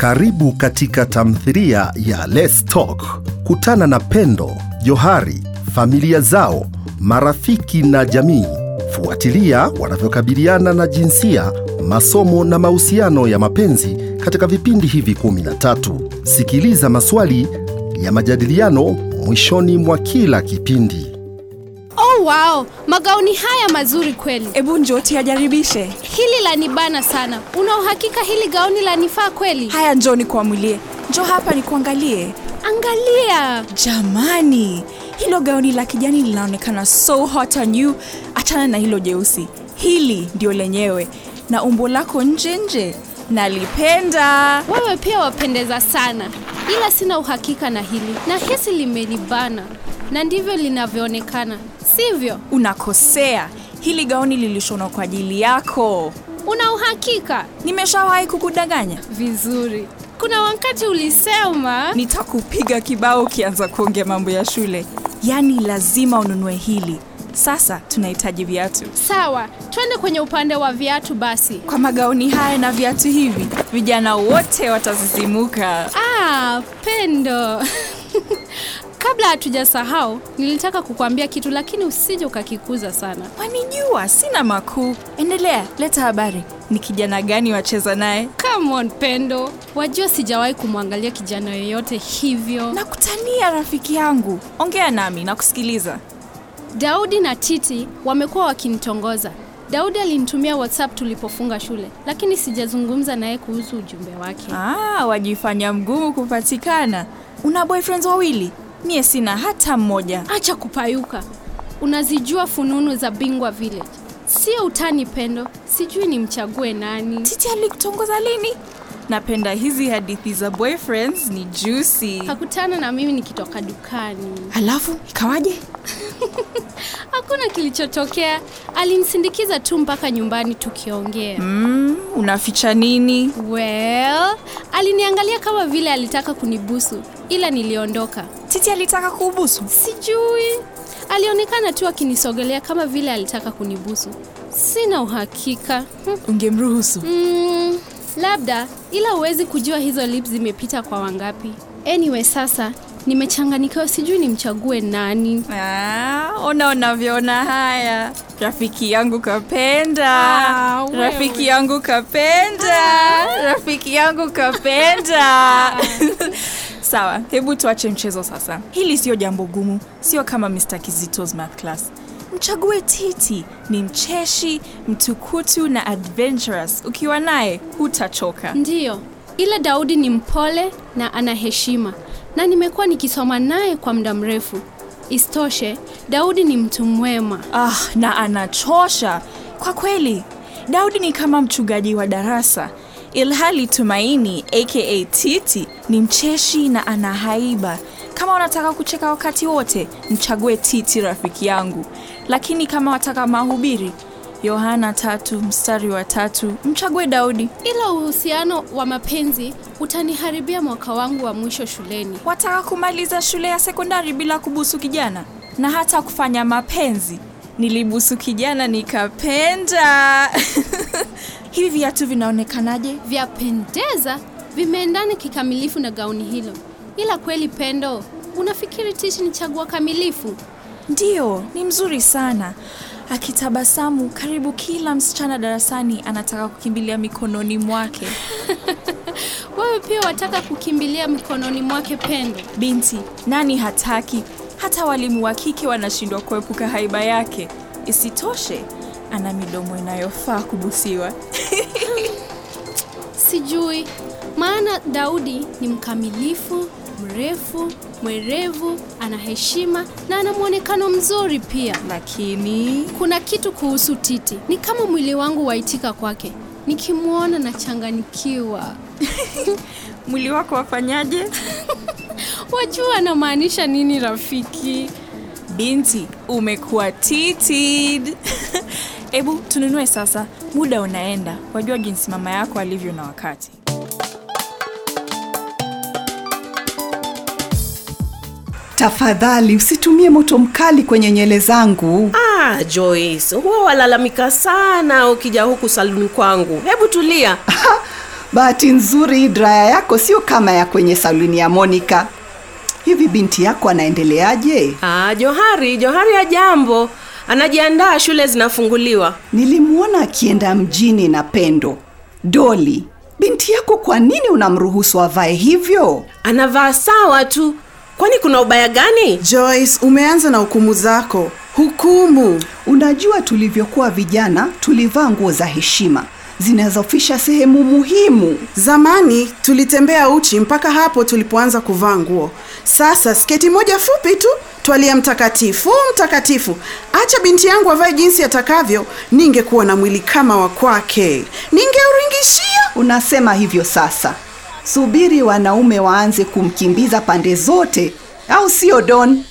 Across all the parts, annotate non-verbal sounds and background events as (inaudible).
Karibu katika tamthilia ya Let's Talk. Kutana na Pendo, Johari, familia zao, marafiki na jamii. Fuatilia wanavyokabiliana na jinsia, masomo na mahusiano ya mapenzi katika vipindi hivi 13. Sikiliza maswali ya majadiliano mwishoni mwa kila kipindi. Oh wow, magauni haya mazuri kweli. Ebu njoo tuyajaribishe. Hili lanibana sana. Una uhakika hili gauni lanifaa kweli? Haya, njoo nikuamulie. Njoo hapa nikuangalie. Angalia. Jamani, hilo gauni la kijani linaonekana so hot on you. Achana na hilo jeusi, hili ndio lenyewe, na umbo lako nje nje nalipenda. Wewe pia wapendeza sana, ila sina uhakika na hili. Nahisi limenibana na ndivyo linavyoonekana, sivyo? Unakosea, hili gauni lilishonwa kwa ajili yako. Una uhakika? Nimeshawahi kukudanganya? Vizuri. Kuna wakati ulisema Nitakupiga kibao ukianza kuongea mambo ya shule. Yaani lazima ununue hili. Sasa tunahitaji viatu. sawa. Twende kwenye upande wa viatu basi. Kwa magauni haya na viatu hivi, vijana wote watasisimuka. Ah, Pendo. (laughs) Kabla hatujasahau, nilitaka kukuambia kitu lakini usije ukakikuza sana. Wanijua, sina makuu. Endelea, leta habari. Ni kijana gani wacheza naye? Come on Pendo, wajua sijawahi kumwangalia kijana yoyote hivyo. Nakutania rafiki yangu. Ongea nami na kusikiliza. Daudi na Titi wamekuwa wakinitongoza. Daudi alinitumia WhatsApp tulipofunga shule, lakini sijazungumza naye kuhusu ujumbe wake. Ah, wajifanya mgumu kupatikana. Una boyfriends wawili? Mie sina hata mmoja. Acha kupayuka. Unazijua fununu za Bingwa Village. Sio utani Pendo, sijui nimchague nani. Titi alikutongoza lini? Napenda hizi hadithi za boyfriends, ni juicy. Hakutana na mimi nikitoka dukani. Halafu ikawaje? (laughs) Hakuna kilichotokea, alinisindikiza tu mpaka nyumbani tukiongea. Mm, unaficha nini? Well, aliniangalia kama vile alitaka kunibusu, ila niliondoka. Titi alitaka kubusu? Sijui, alionekana tu akinisogelea kama vile alitaka kunibusu. Sina uhakika. Ungemruhusu? Mm, labda, ila huwezi kujua hizo lips zimepita kwa wangapi. Anyway, sasa nimechanganikiwa, sijui nimchague nani. Ah, ona unavyoona haya. Rafiki yangu kapenda. Ah. Rafiki yangu kapenda. Rafiki yangu kapenda. Sawa, hebu tuache mchezo sasa. Hili sio jambo gumu, sio kama Mr. Kizito's math class. Mchague Titi, ni mcheshi, mtukutu na adventurous. Ukiwa naye hutachoka. Ndiyo, ila Daudi ni mpole na ana heshima, na nimekuwa nikisoma naye kwa muda mrefu. Isitoshe, Daudi ni mtu mwema. Ah, na anachosha kwa kweli. Daudi ni kama mchungaji wa darasa, ilhali Tumaini aka Titi ni mcheshi na ana haiba. Kama unataka kucheka wakati wote, mchague Titi rafiki yangu, lakini kama wataka mahubiri, Yohana tatu mstari wa tatu, mchague Daudi. Ila uhusiano wa mapenzi utaniharibia mwaka wangu wa mwisho shuleni. Wataka kumaliza shule ya sekondari bila kubusu kijana na hata kufanya mapenzi. Nilibusu kijana nikapenda. (laughs) Hivi viatu vinaonekanaje? Vyapendeza, vimeendana kikamilifu na gauni hilo. Ila kweli Pendo, unafikiri Tishi ni chaguo kamilifu? Ndiyo, ni mzuri sana. Akitabasamu, karibu kila msichana darasani anataka kukimbilia mikononi mwake. (laughs) Wewe pia wataka kukimbilia mikononi mwake Pendo? Binti, nani hataki? Hata walimu wa kike wanashindwa kuepuka haiba yake. Isitoshe, ana midomo inayofaa kubusiwa. (laughs) Sijui, maana Daudi ni mkamilifu, mrefu, mwerevu, ana heshima na ana mwonekano mzuri pia. Lakini Kuna kitu kuhusu Titi, ni kama mwili wangu waitika kwake. Nikimwona nachanganikiwa. (laughs) mwili wako wafanyaje? (laughs) Wajua anamaanisha nini rafiki? Binti, umekuwa tited. Ebu tununue sasa, muda unaenda. Wajua jinsi mama yako alivyo na wakati. Tafadhali usitumie moto mkali kwenye nywele zangu. Ah, Joyce, huwa walalamika sana ukija huku saluni kwangu. Hebu tulia. (laughs) bahati nzuri draya yako sio kama ya kwenye saluni ya Monica. Hivi binti yako anaendeleaje? Ah, Johari, Johari ya jambo. Anajiandaa shule zinafunguliwa. Nilimwona akienda mjini na Pendo. Doli, binti yako kwa nini unamruhusu avae hivyo? Anavaa sawa tu. Kwani kuna ubaya gani? Joyce, umeanza na hukumu zako. Hukumu. Unajua tulivyokuwa vijana, tulivaa nguo za heshima zinazofisha sehemu muhimu. Zamani tulitembea uchi mpaka hapo tulipoanza kuvaa nguo. Sasa sketi moja fupi tu twalia mtakatifu mtakatifu. Acha binti yangu avae jinsi atakavyo, ningekuwa na mwili kama wa kwake, ningeuringishia. Unasema hivyo sasa? Subiri wanaume waanze kumkimbiza pande zote, au sio Don?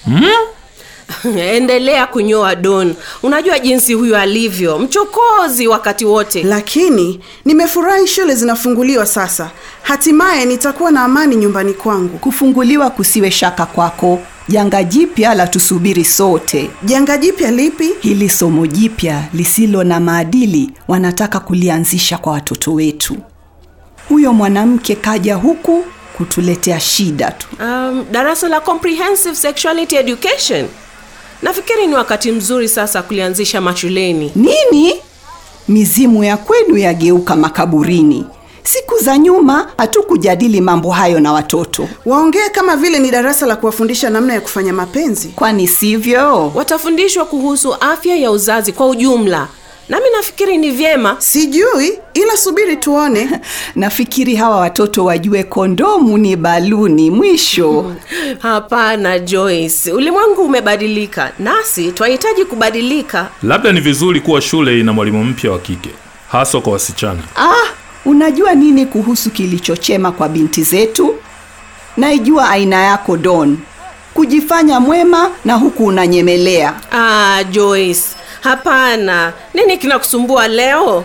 (laughs) Endelea kunyoa Don. Unajua jinsi huyo alivyo, mchokozi wakati wote. Lakini nimefurahi shule zinafunguliwa sasa. Hatimaye nitakuwa na amani nyumbani kwangu. Kufunguliwa kusiwe shaka kwako. Janga jipya la tusubiri sote. Janga jipya lipi? Hili somo jipya lisilo na maadili wanataka kulianzisha kwa watoto wetu. Huyo mwanamke kaja huku kutuletea shida tu. Um, darasa la comprehensive sexuality education. Nafikiri ni wakati mzuri sasa kulianzisha mashuleni. Nini? Mizimu ya kwenu yageuka makaburini. Siku za nyuma hatukujadili mambo hayo na watoto, Waongee kama vile ni darasa la kuwafundisha namna ya kufanya mapenzi. kwani sivyo? Watafundishwa kuhusu afya ya uzazi kwa ujumla. Nami nafikiri ni vyema. Sijui, ila subiri tuone. (laughs) Nafikiri hawa watoto wajue kondomu ni baluni mwisho. (laughs) Hapana Joyce, ulimwengu umebadilika, nasi twahitaji kubadilika. Labda ni vizuri kuwa shule ina mwalimu mpya wa kike, haswa kwa wasichana. Ah, unajua nini kuhusu kilichochema kwa binti zetu? Naijua aina yako Don, kujifanya mwema na huku unanyemelea. Ah, Joyce, hapana. Nini kinakusumbua leo?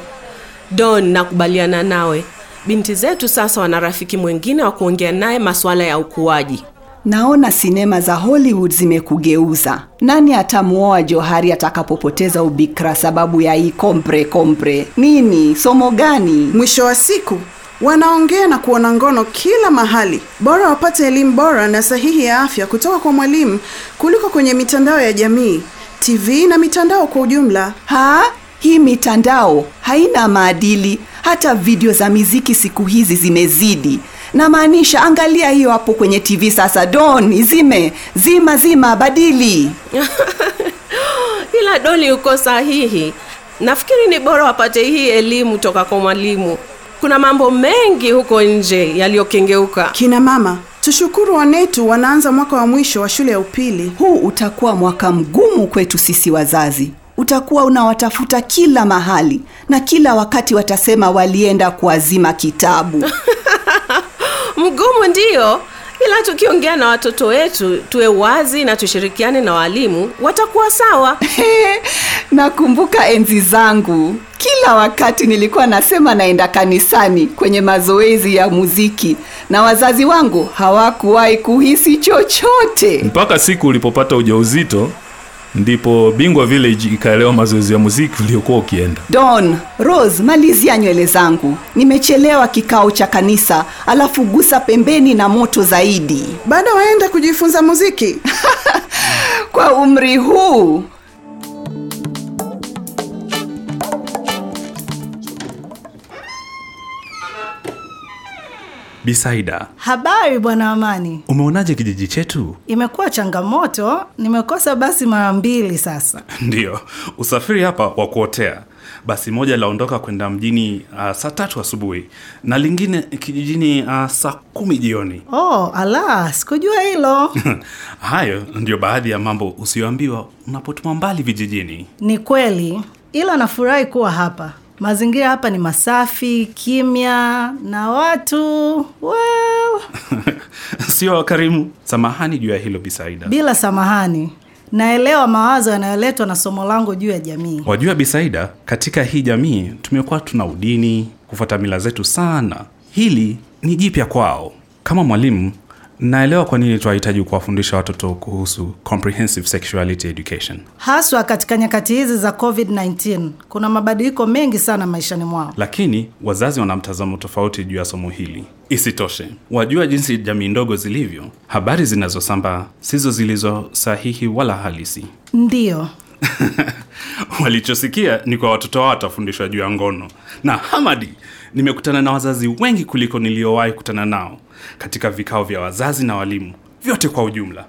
Don, nakubaliana nawe. Binti zetu sasa wana rafiki mwingine wa kuongea naye masuala ya ukuaji. Naona sinema za Hollywood zimekugeuza. Nani atamuoa Johari atakapopoteza ubikra sababu ya hii kompre kompre? Nini? Somo gani? Mwisho wa siku wanaongea na kuona ngono kila mahali. Bora wapate elimu bora na sahihi ya afya kutoka kwa mwalimu kuliko kwenye mitandao ya jamii, TV na mitandao kwa ujumla. Ha? Hii mitandao haina maadili. Hata video za miziki siku hizi zimezidi. Namaanisha, angalia hiyo hapo kwenye TV sasa. Don, zime zima, zima, badili. (laughs) Ila Doni uko sahihi. Nafikiri ni bora wapate hii elimu toka kwa mwalimu. Kuna mambo mengi huko nje yaliyokengeuka. Kina mama, tushukuru wanetu wanaanza mwaka wa mwisho wa shule ya upili. Huu utakuwa mwaka mgumu kwetu sisi wazazi. Utakuwa unawatafuta kila mahali na kila wakati watasema walienda kuazima kitabu. (laughs) Mgumu ndiyo, ila tukiongea na watoto wetu tuwe wazi na tushirikiane na walimu, watakuwa sawa. (laughs) Nakumbuka enzi zangu, kila wakati nilikuwa nasema naenda kanisani kwenye mazoezi ya muziki, na wazazi wangu hawakuwahi kuhisi chochote. Mpaka siku ulipopata ujauzito, ndipo Bingwa Village ikaelewa mazoezi ya muziki uliokuwa ukienda. Don, Rose, malizia nywele zangu, nimechelewa kikao cha kanisa, alafu gusa pembeni na moto zaidi. Bado waenda kujifunza muziki? (laughs) Kwa umri huu Bisaida, Habari bwana Amani, umeonaje kijiji chetu? imekuwa changamoto. Nimekosa basi mara mbili sasa. (laughs) Ndiyo, usafiri hapa wa kuotea. Basi moja laondoka kwenda mjini uh, saa tatu asubuhi na lingine kijijini uh, saa kumi jioni. Oh, ala, sikujua hilo. (laughs) Hayo ndio baadhi ya mambo usiyoambiwa unapotuma mbali vijijini. Ni kweli, ila nafurahi kuwa hapa. Mazingira hapa ni masafi, kimya na watu well, (laughs) Sio wakarimu. Samahani juu ya hilo Bisaida. bila samahani. Naelewa mawazo yanayoletwa na somo langu juu ya jamii. Wajua Bisaida, katika hii jamii tumekuwa tuna udini, kufuata mila zetu sana. Hili ni jipya kwao. Kama mwalimu, naelewa kwa nini tunahitaji kuwafundisha watoto kuhusu comprehensive sexuality education. Haswa katika nyakati hizi za covid-19 kuna mabadiliko mengi sana maishani mwao. Lakini wazazi wana mtazamo tofauti juu ya somo hili. Isitoshe wajua jinsi jamii ndogo zilivyo. Habari zinazosambaa sizo zilizo sahihi wala halisi. Ndiyo. (laughs) Walichosikia ni kwa watoto wao watafundishwa juu ya ngono. Na hamadi nimekutana na wazazi wengi kuliko niliowahi kutana nao katika vikao vya wazazi na walimu vyote kwa ujumla.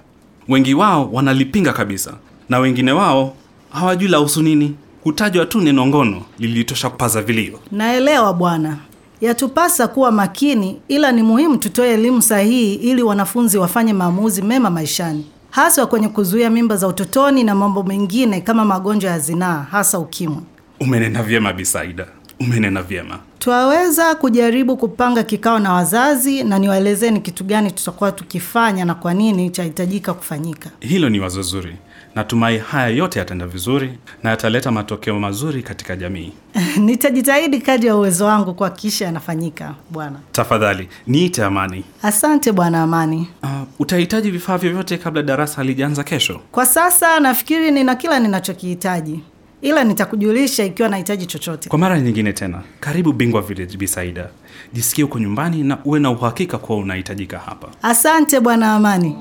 Wengi wao wanalipinga kabisa na wengine wao hawajui lahusu nini. Kutajwa tu neno ngono lilitosha kupaza vilio. Naelewa bwana. Yatupasa kuwa makini ila ni muhimu tutoe elimu sahihi ili wanafunzi wafanye maamuzi mema maishani. Haswa kwenye kuzuia mimba za utotoni na mambo mengine kama magonjwa ya zinaa hasa ukimwi. Umenena vyema bisaida umenena vyema twaweza kujaribu kupanga kikao na wazazi na niwaelezee ni kitu gani tutakuwa tukifanya na kwa nini chahitajika kufanyika. Hilo ni wazo zuri. Natumai haya yote yataenda vizuri na yataleta matokeo mazuri katika jamii. (laughs) Nitajitahidi kadri ya uwezo wangu kuhakikisha yanafanyika bwana. Tafadhali niite amani. Asante bwana amani. Uh, utahitaji vifaa vyovyote kabla darasa halijaanza kesho? Kwa sasa nafikiri nina kila ninachokihitaji ila nitakujulisha ikiwa nahitaji chochote. Kwa mara nyingine tena karibu bingwa village bisaida. Jisikie uko nyumbani na uwe na uhakika kuwa unahitajika hapa. Asante bwana amani.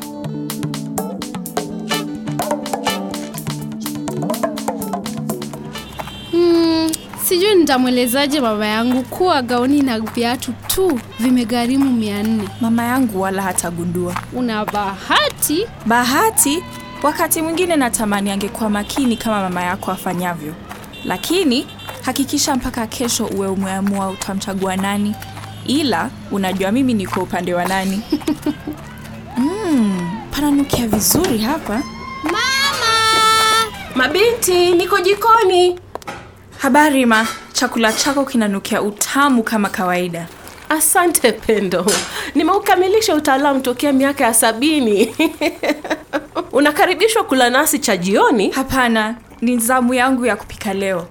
Hmm, sijui nitamwelezaje baba yangu kuwa gauni na viatu tu vimegharimu mia nne. mama yangu wala hatagundua. Una bahati. bahati wakati mwingine natamani angekuwa makini kama mama yako afanyavyo. Lakini hakikisha mpaka kesho uwe umeamua utamchagua nani. Ila unajua mimi niko upande wa nani. (laughs) Mm, pananukia vizuri hapa. Mama! mabinti niko jikoni. Habari ma. Chakula chako kinanukia utamu kama kawaida asante pendo. Nimeukamilisha utaalamu tokea miaka ya sabini. (laughs) Unakaribishwa kula nasi cha jioni? Hapana ni zamu yangu ya kupika leo.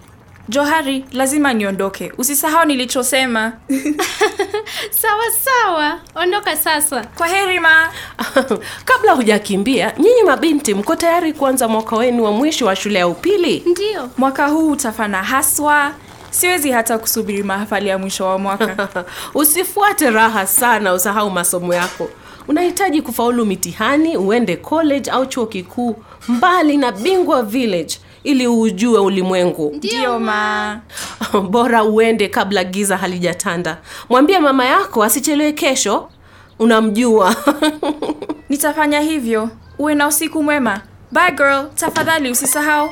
Johari lazima niondoke. Usisahau nilichosema. (laughs) Sawa sawa, ondoka sasa. kwa heri ma. (laughs) Kabla hujakimbia nyinyi mabinti mko tayari kuanza mwaka wenu wa mwisho wa shule ya upili? Ndiyo. mwaka huu utafana haswa siwezi hata kusubiri mahafali ya mwisho wa mwaka. (laughs) Usifuate raha sana usahau masomo yako. Unahitaji kufaulu mitihani uende college au chuo kikuu mbali na bingwa village ili ujue ulimwengu. Ndio ma. (laughs) Bora uende kabla giza halijatanda. Mwambie mama yako asichelewe kesho. Unamjua. (laughs) Nitafanya hivyo. Uwe na usiku mwema. Bye girl. Tafadhali usisahau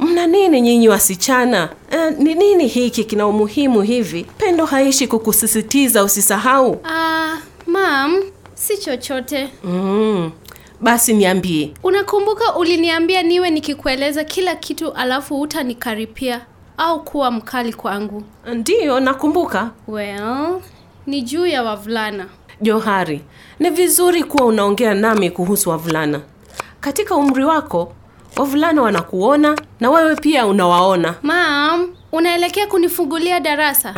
mna nini nyinyi wasichana eh, ni nini hiki kina umuhimu hivi pendo haishi kukusisitiza usisahau Ah, mam, si chochote. mm. basi niambie Unakumbuka uliniambia niwe nikikueleza kila kitu alafu utanikaripia au kuwa mkali kwangu. ndiyo nakumbuka Well, ni juu ya wavulana. johari ni vizuri kuwa unaongea nami kuhusu wavulana katika umri wako wavulana wanakuona na wewe pia unawaona. Mam, unaelekea kunifungulia darasa?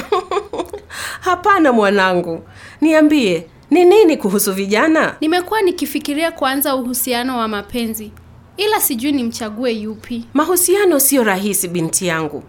(laughs) hapana mwanangu. Niambie ni nini kuhusu vijana? Nimekuwa nikifikiria kuanza uhusiano wa mapenzi, ila sijui nimchague yupi. mahusiano siyo rahisi binti yangu.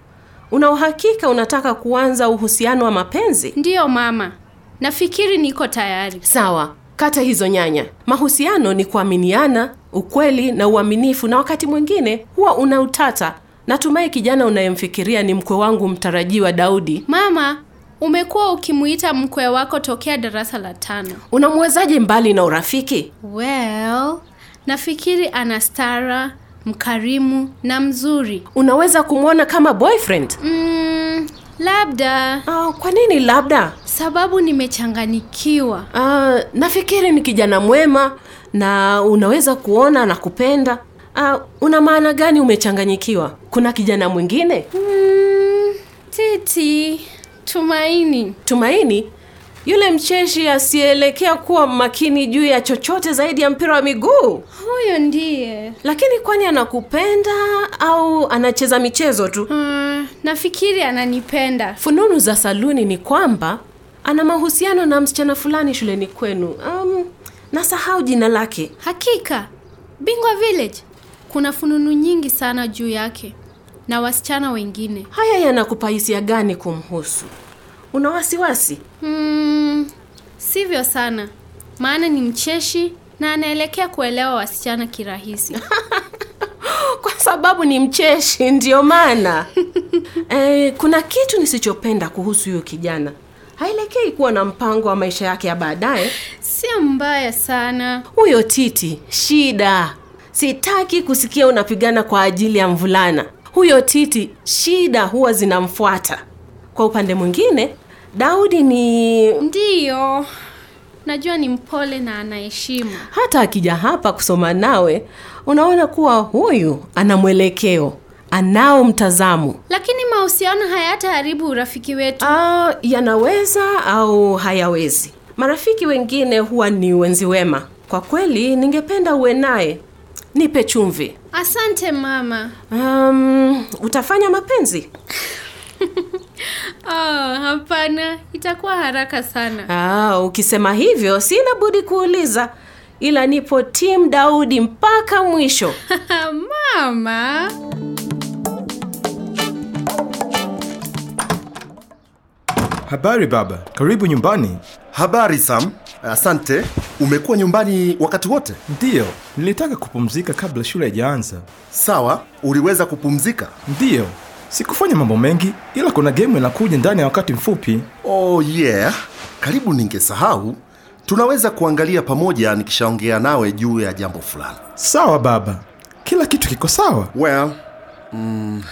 Una uhakika unataka kuanza uhusiano wa mapenzi? Ndiyo mama, nafikiri niko tayari. sawa kata hizo nyanya. Mahusiano ni kuaminiana ukweli na uaminifu na wakati mwingine huwa una utata natumai kijana unayemfikiria ni mkwe wangu mtarajiwa daudi Mama, umekuwa ukimuita mkwe wako tokea darasa la tano. unamwezaje mbali na urafiki Well, nafikiri ana stara, mkarimu na mzuri. unaweza kumwona kama boyfriend Mm, labda. Oh, kwa nini labda? Sababu nimechanganikiwa. uh, nafikiri ni kijana mwema na unaweza kuona na kupenda. Uh, una maana gani umechanganyikiwa? Kuna kijana mwingine? Mm, Titi, Tumaini. tumaini yule mcheshi asiyeelekea kuwa makini juu ya chochote zaidi ya mpira wa miguu Huyo ndiye. lakini kwani anakupenda au anacheza michezo tu Hmm, nafikiri ananipenda. fununu za saluni ni kwamba ana mahusiano na msichana fulani shuleni kwenu. Um, nasahau jina lake. Hakika, Bingwa Village kuna fununu nyingi sana juu yake na wasichana wengine. Haya yanakupa hisia gani kumhusu? Una wasiwasi? Mm, sivyo sana, maana ni mcheshi na anaelekea kuelewa wasichana kirahisi. (laughs) Kwa sababu ni mcheshi, ndiyo maana (laughs) eh, kuna kitu nisichopenda kuhusu huyo kijana. Haelekei kuwa na mpango wa maisha yake ya baadaye. Sio mbaya sana. Huyo Titi, shida. Sitaki kusikia unapigana kwa ajili ya mvulana. Huyo Titi, shida huwa zinamfuata. Kwa upande mwingine, Daudi ni Ndiyo, najua ni mpole na anaheshima. hata akija hapa kusoma nawe, unaona kuwa huyu ana mwelekeo, anao mtazamo. Lakini mahusiano hayataharibu urafiki wetu. Ah, yanaweza au hayawezi. Marafiki wengine huwa ni wenzi wema. Kwa kweli, ningependa uwe naye. Nipe chumvi. Asante mama. Um, utafanya mapenzi? (laughs) (laughs) Ah, hapana, itakuwa haraka sana. Ah, ukisema hivyo sina budi kuuliza, ila nipo tim Daudi mpaka mwisho. (laughs) mama. Habari baba, karibu nyumbani. Habari Sam, asante. Umekuwa nyumbani wakati wote? Ndiyo, nilitaka kupumzika kabla shule haijaanza. Sawa, uliweza kupumzika? Ndiyo, sikufanya mambo mengi, ila kuna gemu inakuja ndani ya wakati mfupi. Oh yeah, karibu ningesahau. Tunaweza kuangalia pamoja nikishaongea nawe juu ya jambo fulani. Sawa baba, kila kitu kiko sawa. Well, mm,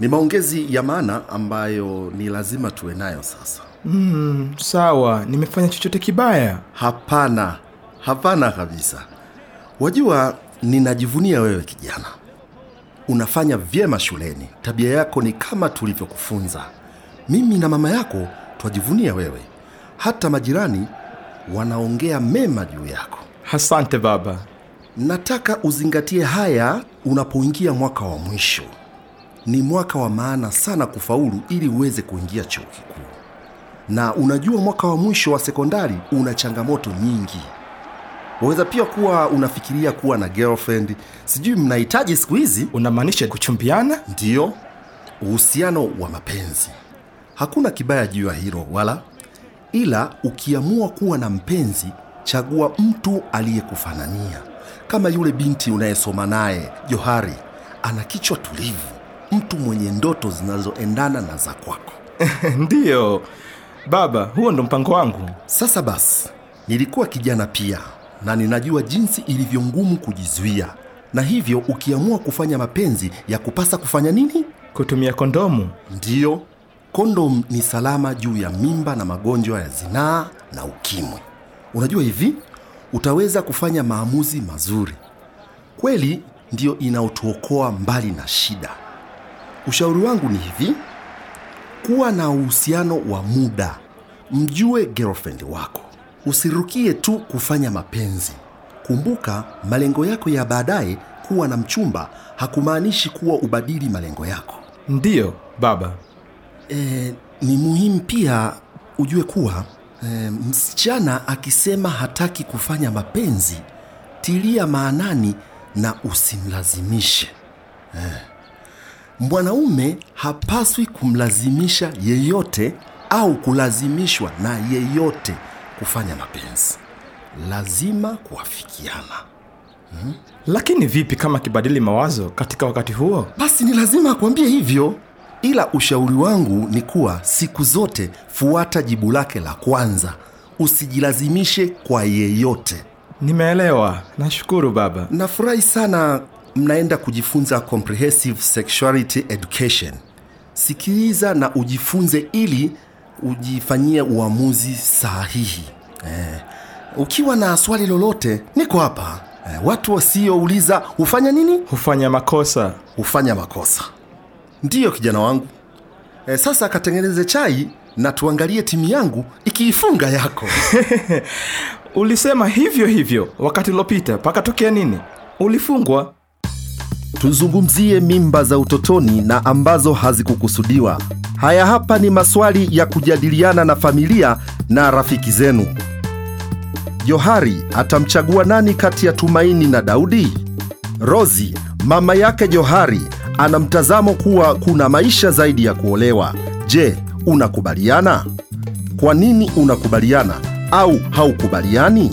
ni maongezi ya maana ambayo ni lazima tuwe nayo sasa. Mm, sawa, nimefanya chochote kibaya? Hapana, hapana kabisa. Wajua, ninajivunia wewe kijana. Unafanya vyema shuleni, tabia yako ni kama tulivyokufunza. Mimi na mama yako twajivunia wewe, hata majirani wanaongea mema juu yako. Asante baba. Nataka uzingatie haya unapoingia mwaka wa mwisho. Ni mwaka wa maana sana kufaulu ili uweze kuingia chuo kikuu. Na unajua mwaka wa mwisho wa sekondari una changamoto nyingi. Waweza pia kuwa unafikiria kuwa na girlfriend, sijui mnahitaji siku hizi. Unamaanisha kuchumbiana? Ndiyo, uhusiano wa mapenzi. Hakuna kibaya juu ya hilo wala, ila ukiamua kuwa na mpenzi, chagua mtu aliyekufanania, kama yule binti unayesoma naye Johari. Ana kichwa tulivu, mtu mwenye ndoto zinazoendana na za kwako. (laughs) Ndiyo baba, huo ndo mpango wangu. Sasa basi, nilikuwa kijana pia na ninajua jinsi ilivyo ngumu kujizuia, na hivyo ukiamua kufanya mapenzi ya kupasa kufanya nini? Kutumia kondomu. Ndiyo, kondom ni salama juu ya mimba na magonjwa ya zinaa na ukimwi. Unajua hivi, utaweza kufanya maamuzi mazuri. Kweli ndiyo inaotuokoa mbali na shida. Ushauri wangu ni hivi, kuwa na uhusiano wa muda, mjue girlfriend wako, usirukie tu kufanya mapenzi. Kumbuka, malengo yako ya baadaye, kuwa na mchumba hakumaanishi kuwa ubadili malengo yako. Ndiyo baba. E, ni muhimu pia ujue kuwa e, msichana akisema hataki kufanya mapenzi, tilia maanani na usimlazimishe. E, mwanaume hapaswi kumlazimisha yeyote au kulazimishwa na yeyote kufanya mapenzi. Lazima kuafikiana. Hmm? Lakini vipi kama kibadili mawazo katika wakati huo? Basi ni lazima akuambie hivyo, ila ushauri wangu ni kuwa siku zote fuata jibu lake la kwanza, usijilazimishe kwa yeyote. Nimeelewa, nashukuru baba. Nafurahi sana mnaenda kujifunza comprehensive sexuality education. Sikiliza na ujifunze ili ujifanyie uamuzi sahihi. Eh, ukiwa na swali lolote niko hapa. Eh, watu wasiouliza hufanya nini? Hufanya makosa. Hufanya makosa. Ndiyo kijana wangu. Eh, sasa katengeneze chai na tuangalie timu yangu ikiifunga yako. (laughs) Ulisema hivyo hivyo wakati uliopita, pakatokea nini? Ulifungwa. Tuzungumzie mimba za utotoni na ambazo hazikukusudiwa. Haya hapa ni maswali ya kujadiliana na familia na rafiki zenu. Johari atamchagua nani kati ya Tumaini na Daudi? Rozi, mama yake Johari, ana mtazamo kuwa kuna maisha zaidi ya kuolewa. Je, unakubaliana? Kwa nini unakubaliana au haukubaliani?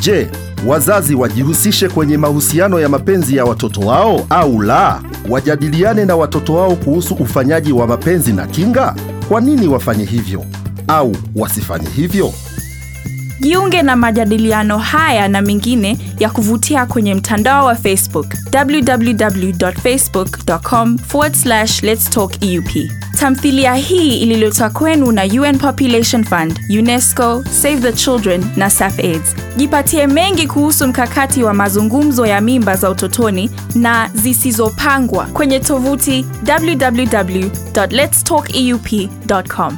Je, wazazi wajihusishe kwenye mahusiano ya mapenzi ya watoto wao au la? Wajadiliane na watoto wao kuhusu ufanyaji wa mapenzi na kinga? Kwa nini wafanye hivyo au wasifanye hivyo? Jiunge na majadiliano haya na mengine ya kuvutia kwenye mtandao wa Facebook www.facebook.com letstalkeup. eup. Tamthilia hii ililetwa kwenu na UN Population Fund, UNESCO, Save the Children na SAFAIDS. Jipatie mengi kuhusu mkakati wa mazungumzo ya mimba za utotoni na zisizopangwa kwenye tovuti www.letstalkeup.com.